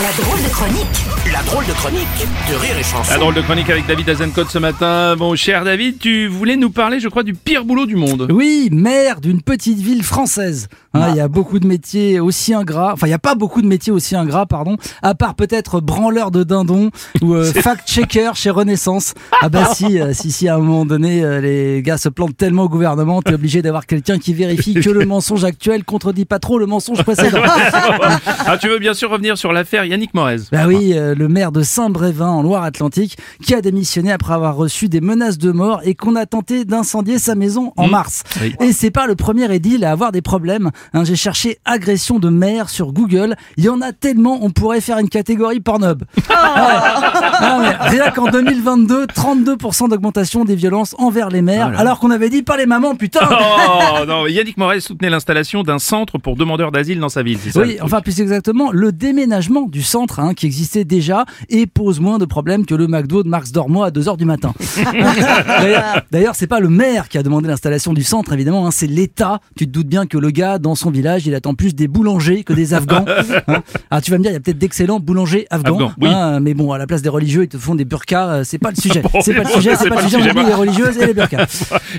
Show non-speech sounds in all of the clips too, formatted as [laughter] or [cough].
La drôle de chronique La drôle de chronique de Rire et Chanson. La drôle de chronique avec David Azencott ce matin. Bon, cher David, tu voulais nous parler, je crois, du pire boulot du monde. Oui, maire d'une petite ville française. Hein, Il y a beaucoup de métiers aussi ingrats. Enfin, il n'y a pas beaucoup de métiers aussi ingrats, pardon. À part peut-être branleur de dindon ou euh, [laughs] fact-checker chez Renaissance. Ah bah si, euh, si, si, à un moment donné, euh, les gars se plantent tellement au gouvernement, t'es obligé d'avoir quelqu'un qui vérifie que le [laughs] mensonge actuel contredit pas trop le mensonge [laughs] précédent. ah, tu veux bien sûr revenir sur l'affaire Yannick Morez. Bah oui, euh, le maire de Saint-Brévin en Loire-Atlantique qui a démissionné après avoir reçu des menaces de mort et qu'on a tenté d'incendier sa maison en Mmh. mars. Oui. Et c'est pas le premier édile à avoir des problèmes. Hein, J'ai cherché agression de maire sur Google. Il y en a tellement, on pourrait faire une catégorie Pornhub. [laughs] Ah, mais rien qu'en 2022, 32% d'augmentation des violences envers les maires, Ah là. alors qu'on avait dit pas les mamans, putain Oh non, Yannick Morez soutenait l'installation d'un centre pour demandeurs d'asile dans sa ville, c'est ça Oui, enfin plus exactement, le déménagement du centre hein, qui existait déjà et pose moins de problèmes que le McDo de Marx Dormois à 2h du matin. [laughs] D'ailleurs- c'est pas le maire qui a demandé l'installation du centre, évidemment, hein, c'est l'État. Tu te doutes bien que le gars, dans son village, il attend plus des boulangers que des Afghans. [laughs] hein. Alors tu vas me dire, il y a peut-être d'excellents boulangers afghans, oui. hein, mais bon, à la place des religieux, ils te font des burkas, euh, c'est pas le [laughs] sujet. Bon, C'est pas le sujet, c'est pas le sujet, oublie les religieuses et les burkas.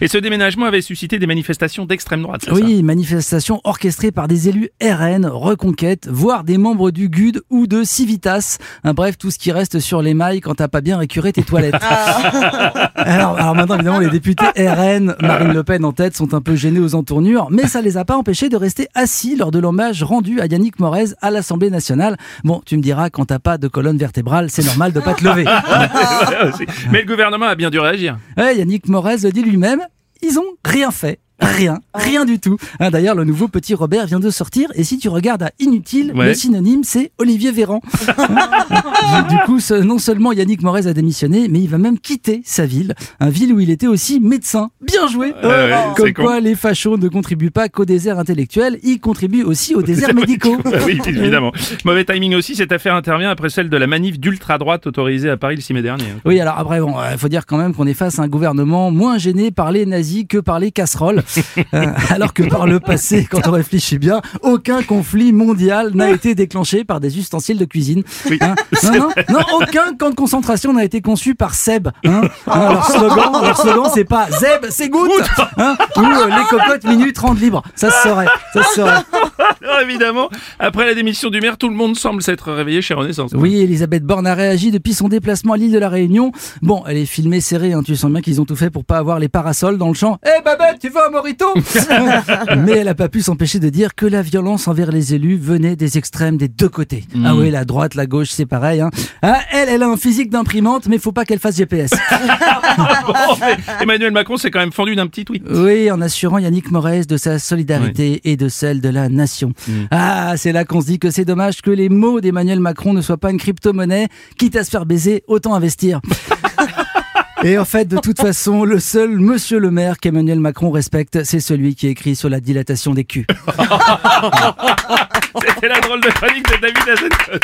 Et ce déménagement avait suscité des manifestations d'extrême droite, Oui, manifestation orchestrée par des élus RN, Reconquête, voire des membres du GUD ou de Civitas. Hein, bref, tout ce qui reste sur les mailles quand t'as pas bien récuré tes toilettes. [laughs] alors, alors maintenant, évidemment, les députés RN, Marine Le Pen en tête, sont un peu gênés aux entournures, mais ça les a pas empêchés de rester assis lors de l'hommage rendu à Yannick Morez à l'Assemblée nationale. Bon, tu me diras, quand t'as pas de colonne vertébrale, c'est normal de pas te lever. [laughs] Mais le gouvernement a bien dû réagir. Ouais, Yannick Morez le dit lui-même, ils ont rien fait. Rien, rien du tout. Hein, D'ailleurs, le nouveau petit Robert vient de sortir, et si tu regardes à inutile, Ouais. le synonyme c'est Olivier Véran. du, [laughs] du coup, non seulement Yannick Morez a démissionné, mais il va même quitter sa ville, un ville où il était aussi médecin. Bien joué. Ouais, Comme con. quoi, les fachos ne contribuent pas qu'au désert intellectuel, ils contribuent aussi aux déserts [laughs] médicaux. [laughs] oui, évidemment. Mauvais timing aussi, cette affaire intervient après celle de la manif d'ultra-droite autorisée à Paris le 6 mai dernier. Oui, alors après, bon, il faut dire quand même qu'on est face à un gouvernement moins gêné par les nazis que par les casseroles. [laughs] Euh, alors que par le passé, quand on réfléchit bien, aucun conflit mondial n'a été déclenché par des ustensiles de cuisine. Oui. Hein [laughs] non, non, non, aucun camp de concentration n'a été conçu par Seb. Hein Hein, leur slogan, leur slogan, c'est pas Zeb, c'est goutte, hein ou euh, les cocottes minutes rendent libre. Ça se saurait, ça se saurait. [laughs] [laughs] Alors évidemment, après la démission du maire, tout le monde semble s'être réveillé chez Renaissance. Oui, Elisabeth Borne a réagi depuis son déplacement à l'île de la Réunion. Bon, elle est filmée serrée, hein, tu sens bien qu'ils ont tout fait pour pas avoir les parasols dans le champ. Eh Babette, tu veux un morito [laughs] [laughs] Mais elle a pas pu s'empêcher de dire que la violence envers les élus venait des extrêmes des deux côtés. Ah oui, la droite, la gauche, c'est pareil. Hein. Ah, elle, elle a un physique d'imprimante, mais faut pas qu'elle fasse GPS. Bon, Emmanuel Macron s'est quand même fendu d'un petit tweet. Oui, en assurant Yannick Morez de sa solidarité et de celle de la nation. Ah, c'est là qu'on se dit que c'est dommage que les mots d'Emmanuel Macron ne soient pas une crypto-monnaie. Quitte à se faire baiser, autant investir. [laughs] Et en fait, de toute façon, le seul monsieur le maire qu'Emmanuel Macron respecte, c'est celui qui écrit sur la dilatation des culs. [laughs] C'était la drôle de chronique de David Azencott.